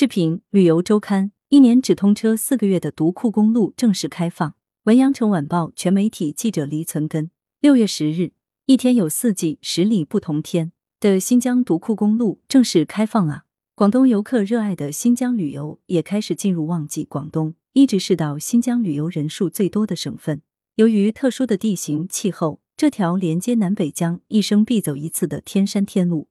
视频旅游周刊，一年只通车四个月的独库公路正式开放。文阳城晚报全媒体记者黎存根，六月十日，一天有四季，十里不同天的新疆独库公路正式开放啊！广东游客热爱的新疆旅游也开始进入旺季。广东一直是到新疆旅游人数最多的省份。由于特殊的地形气候，这条连接南北疆、一生必走一次的天山天路，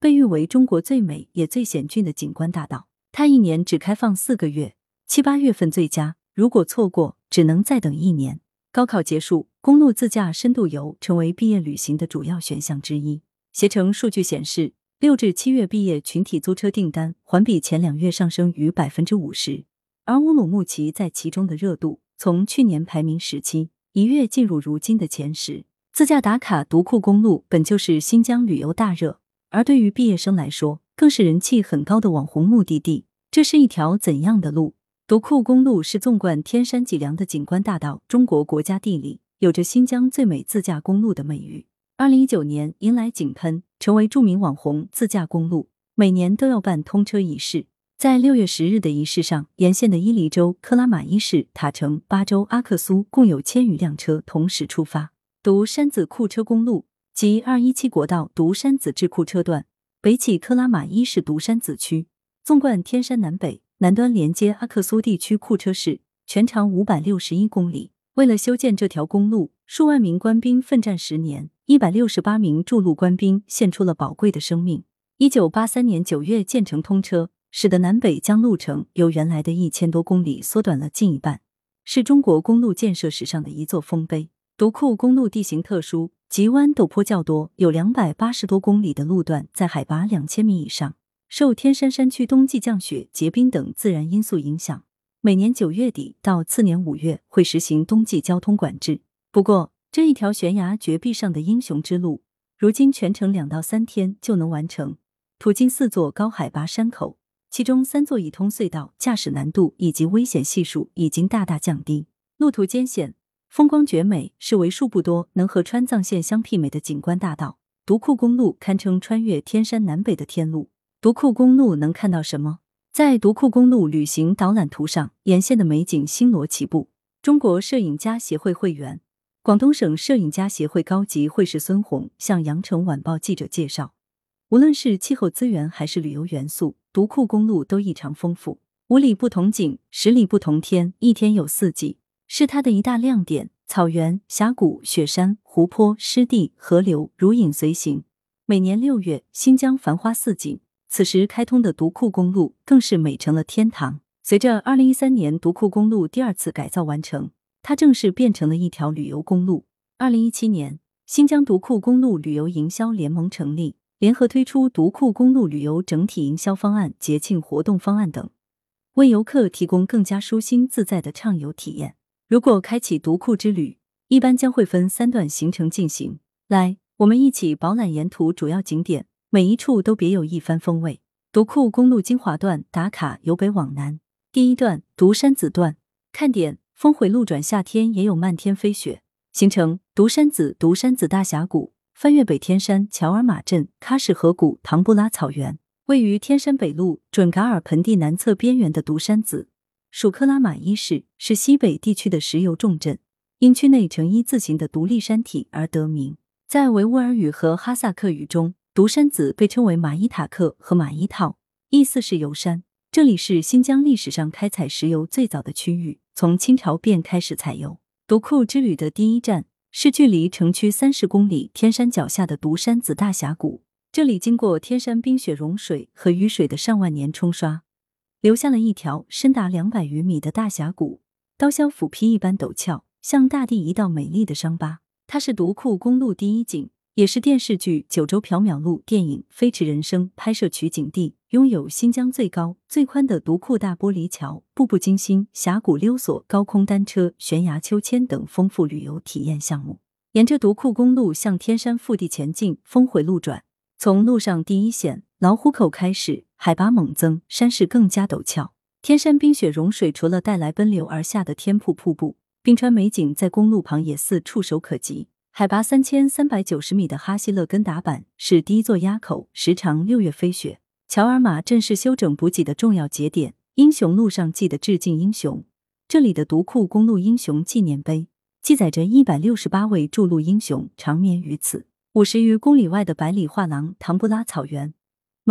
被誉为中国最美也最险峻的景观大道。它一年只开放四个月，七八月份最佳，如果错过，只能再等一年。高考结束，公路自驾深度游成为毕业旅行的主要选项之一。携程数据显示，六至七月毕业群体租车订单环比前两月上升逾百分之五十，而乌鲁木齐在其中的热度从去年排名十七。一跃进入如今的前十。自驾打卡独库公路本就是新疆旅游大热，而对于毕业生来说，更是人气很高的网红目的地。这是一条怎样的路？独库公路是纵贯天山脊梁的景观大道，中国国家地理有着新疆最美自驾公路的美誉。二零一九年迎来井喷，成为著名网红自驾公路，每年都要办通车仪式。在六月十日的仪式上，沿线的伊犁州、克拉玛依市、塔城、巴州、阿克苏共有千余辆车同时出发。独山子库车公路及二一七国道独山子智库车段，北起克拉玛依市独山子区，纵贯天山南北，南端连接阿克苏地区库车市，全长五百六十一公里。为了修建这条公路，数万名官兵奋战十年，一百六十八名筑路官兵献出了宝贵的生命。一九八三年九月建成通车。使得南北疆路程由原来的一千多公里缩短了近一半，是中国公路建设史上的一座丰碑。独库公路地形特殊，急弯陡坡较多，有两百八十多公里的路段在海拔两千米以上。受天山山区冬季降雪、结冰等自然因素影响，每年九月底到次年五月会实行冬季交通管制。不过，这一条悬崖绝壁上的英雄之路，如今全程两到三天就能完成，途经四座高海拔山口。其中三座已通隧道，驾驶难度以及危险系数已经大大降低。路途艰险，风光绝美，是为数不多能和川藏线相媲美的景观大道。独库公路堪称穿越天山南北的天路。独库公路能看到什么？在独库公路旅行导览图上，沿线的美景星罗棋布。中国摄影家协会会员、广东省摄影家协会高级会士孙红向羊城晚报记者介绍，无论是气候资源还是旅游元素。独库公路都异常丰富，五里不同景，十里不同天，一天有四季，是它的一大亮点。草原、峡谷、雪山、湖泊、湿地、河流如影随形。每年六月，新疆繁花似锦，此时开通的独库公路更是美成了天堂。随着二零一三年独库公路第二次改造完成，它正式变成了一条旅游公路。二零一七年，新疆独库公路旅游营销联盟成立。联合推出独库公路旅游整体营销方案、节庆活动方案等，为游客提供更加舒心自在的畅游体验。如果开启独库之旅，一般将会分三段行程进行。来，我们一起饱览沿途主要景点，每一处都别有一番风味。独库公路精华段打卡由北往南，第一段独山子段看点：峰回路转，夏天也有漫天飞雪。行程：独山子、独山子大峡谷。翻越北天山、乔尔玛镇、喀什河谷、唐布拉草原，位于天山北路准噶尔盆地南侧边缘的独山子，属克拉玛依市，是西北地区的石油重镇，因区内呈一字形的独立山体而得名。在维吾尔语和哈萨克语中，独山子被称为马依塔克和马依套，意思是油山。这里是新疆历史上开采石油最早的区域，从清朝便开始采油。独库之旅的第一站。是距离城区三十公里、天山脚下的独山子大峡谷。这里经过天山冰雪融水和雨水的上万年冲刷，留下了一条深达两百余米的大峡谷，刀削斧劈一般陡峭，像大地一道美丽的伤疤。它是独库公路第一景。也是电视剧《九州缥缈录》电影《飞驰人生》拍摄取景地，拥有新疆最高最宽的独库大玻璃桥、步步惊心峡谷溜索、高空单车、悬崖秋千等丰富旅游体验项目。沿着独库公路向天山腹地前进，峰回路转。从路上第一线老虎口开始，海拔猛增，山势更加陡峭。天山冰雪融水，除了带来奔流而下的天瀑瀑布，冰川美景在公路旁也似触手可及。海拔三千三百九十米的哈希勒根达坂是第一座垭口，时常六月飞雪。乔尔玛正是修整补给的重要节点。英雄路上记的致敬英雄，这里的独库公路英雄纪念碑记载着一百六十八位筑路英雄长眠于此。五十余公里外的百里画廊唐布拉草原，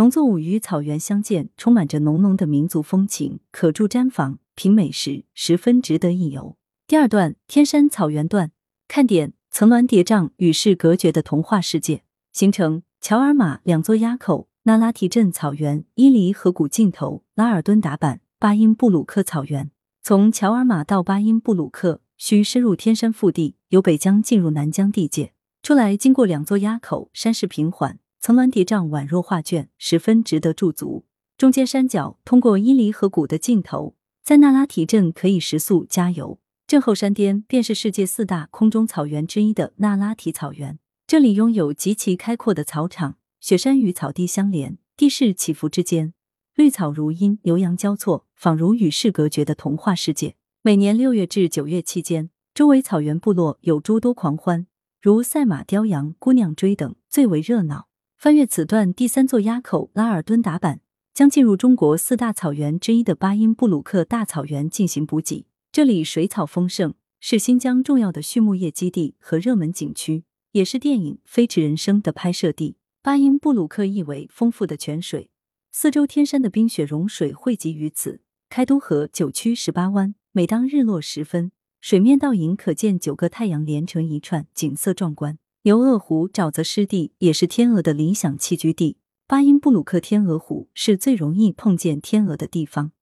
农作物与草原相见，充满着浓浓的民族风情，可住毡房、品美食，十分值得一游。第二段天山草原段，看点层峦叠嶂、与世隔绝的童话世界。行程：乔尔玛两座垭口。那拉提镇草原、伊犁河谷尽头、拉尔敦达坂、巴音布鲁克草原。从乔尔玛到巴音布鲁克，需深入天山腹地，由北疆进入南疆地界。出来经过两座垭口，山势平缓，层峦叠嶂，宛若画卷，十分值得驻足。中间山脚通过伊犁河谷的尽头，在那拉提镇可以食宿加油。镇后山巅便是世界四大空中草原之一的那拉提草原，这里拥有极其开阔的草场。雪山与草地相连，地势起伏之间，绿草如茵，牛羊交错，仿如与世隔绝的童话世界。每年六月至九月期间，周围草原部落有诸多狂欢，如赛马、雕羊、姑娘追等，最为热闹。翻越此段第三座垭口拉尔敦达坂，将进入中国四大草原之一的巴音布鲁克大草原进行补给。这里水草丰盛，是新疆重要的畜牧业基地和热门景区，也是电影《飞驰人生》的拍摄地。巴音布鲁克意为丰富的泉水，四周天山的冰雪融水汇集于此，开都河九曲十八弯。每当日落时分，水面倒影可见九个太阳连成一串，景色壮观。牛轭湖沼泽湿地也是天鹅的理想栖居地。巴音布鲁克天鹅湖是最容易碰见天鹅的地方，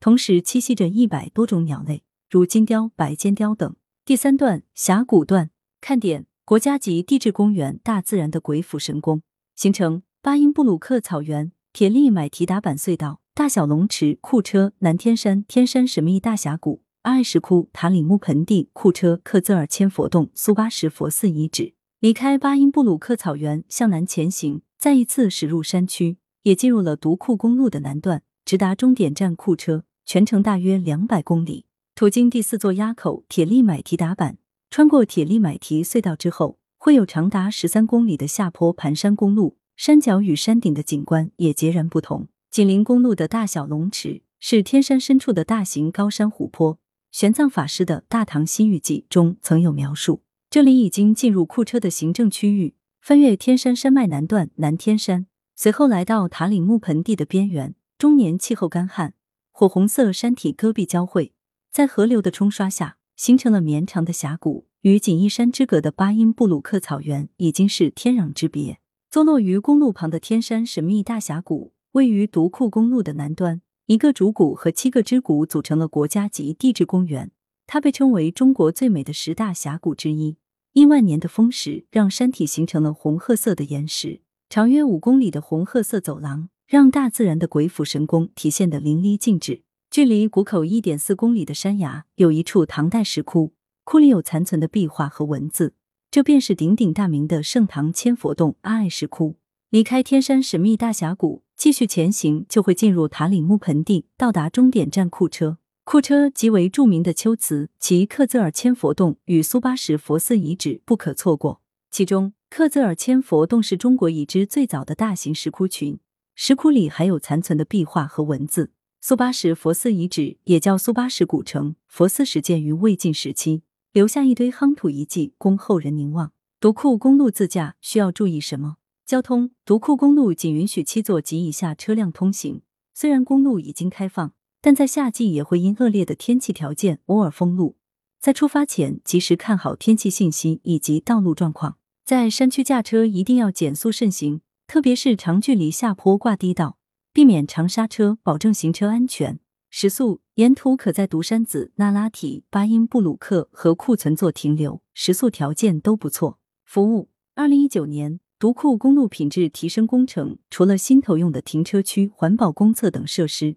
同时栖息着一百多种鸟类，如金雕、白尖雕等。第三段峡谷段看点：国家级地质公园，大自然的鬼斧神工。行程：巴音布鲁克草原、铁力买提达坂隧道、大小龙池、库车、南天山、天山神秘大峡谷、阿艾石窟、塔里木盆地、库车、克孜尔千佛洞、苏巴什佛寺遗址。离开巴音布鲁克草原，向南前行，再一次驶入山区，也进入了独库公路的南段，直达终点站库车，全程大约两百公里。途经第四座垭口铁力买提达坂，穿过铁力买提隧道之后。会有长达十三公里的下坡盘山公路，山脚与山顶的景观也截然不同。紧邻公路的大小龙池是天山深处的大型高山湖泊。玄奘法师的《大唐西域记》中曾有描述，这里已经进入库车的行政区域。翻越天山山脉南段南天山，随后来到塔里木盆地的边缘。终年气候干旱，火红色山体戈壁交汇，在河流的冲刷下，形成了绵长的峡谷。与锦衣山之隔的巴音布鲁克草原已经是天壤之别。坐落于公路旁的天山神秘大峡谷，位于独库公路的南端，一个主谷和七个支谷组成了国家级地质公园。它被称为中国最美的十大峡谷之一。亿万年的风蚀，让山体形成了红褐色的岩石。长约五公里的红褐色走廊，让大自然的鬼斧神工体现得淋漓尽致。距离谷口一点四公里的山崖，有一处唐代石窟。窟里有残存的壁画和文字，这便是鼎鼎大名的盛唐千佛洞阿爱石窟。离开天山神秘大峡谷，继续前行，就会进入塔里木盆地，到达终点站库车。库车即为著名的秋瓷，其克孜尔千佛洞与苏巴什佛寺遗址不可错过。其中，克孜尔千佛洞是中国已知最早的大型石窟群，石窟里还有残存的壁画和文字。苏巴什佛寺遗址也叫苏巴什古城，佛寺始建于魏晋时期。留下一堆夯土遗迹供后人凝望。独库公路自驾需要注意什么？交通：独库公路仅允许七座及以下车辆通行。虽然公路已经开放，但在夏季也会因恶劣的天气条件偶尔封路。在出发前及时看好天气信息以及道路状况。在山区驾车一定要减速慎行，特别是长距离下坡挂低道，避免长刹车，保证行车安全。时速沿途可在独山子、那拉提、巴音布鲁克和库存做停留，时速条件都不错。服务：二零一九年独库公路品质提升工程，除了新投用的停车区、环保公厕等设施，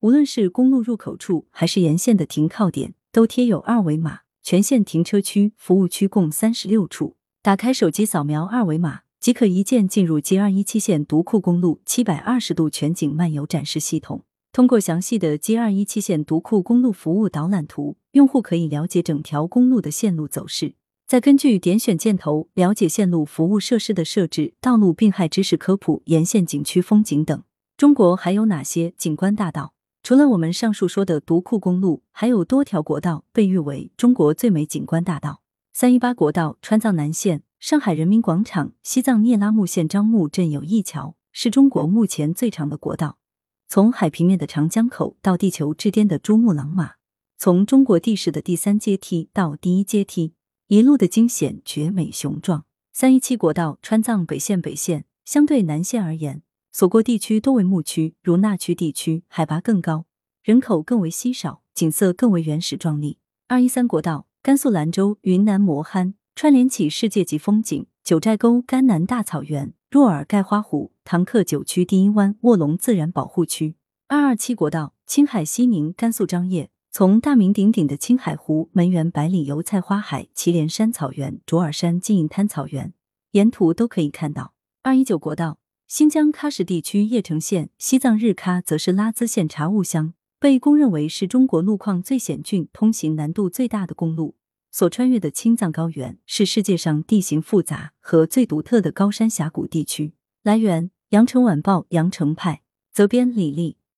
无论是公路入口处还是沿线的停靠点，都贴有二维码。全线停车区、服务区共三十六处，打开手机扫描二维码，即可一键进入 G 二一七线独库公路七百二十度全景漫游展示系统。通过详细的 G 二一七线独库公路服务导览图，用户可以了解整条公路的线路走势，再根据点选箭头了解线路服务设施的设置、道路病害知识科普、沿线景区风景等。中国还有哪些景观大道？除了我们上述说的独库公路，还有多条国道被誉为中国最美景观大道。三一八国道川藏南线上海人民广场，西藏聂拉木县樟木镇有一桥，是中国目前最长的国道。从海平面的长江口到地球之巅的珠穆朗玛，从中国地势的第三阶梯到第一阶梯，一路的惊险绝美雄壮。三一七国道川藏北线北线相对南线而言，所过地区多为牧区，如那区地区海拔更高，人口更为稀少，景色更为原始壮丽。二一三国道。甘肃兰州、云南磨憨串联起世界级风景，九寨沟甘南大草原、若尔盖花湖、唐克九曲第一湾卧龙自然保护区。二二七国道青海西宁甘肃张掖，从大名鼎鼎的青海湖、门源百里油菜花海、祁连山草原、卓尔山金银滩草原，沿途都可以看到。二一九国道新疆喀什地区叶城县，西藏日喀则是拉孜县察兀乡。被公认为是中国路况最险峻、通行难度最大的公路，所穿越的青藏高原是世界上地形复杂和最独特的高山峡谷地区。来源：羊城晚报羊城派，责编：李丽。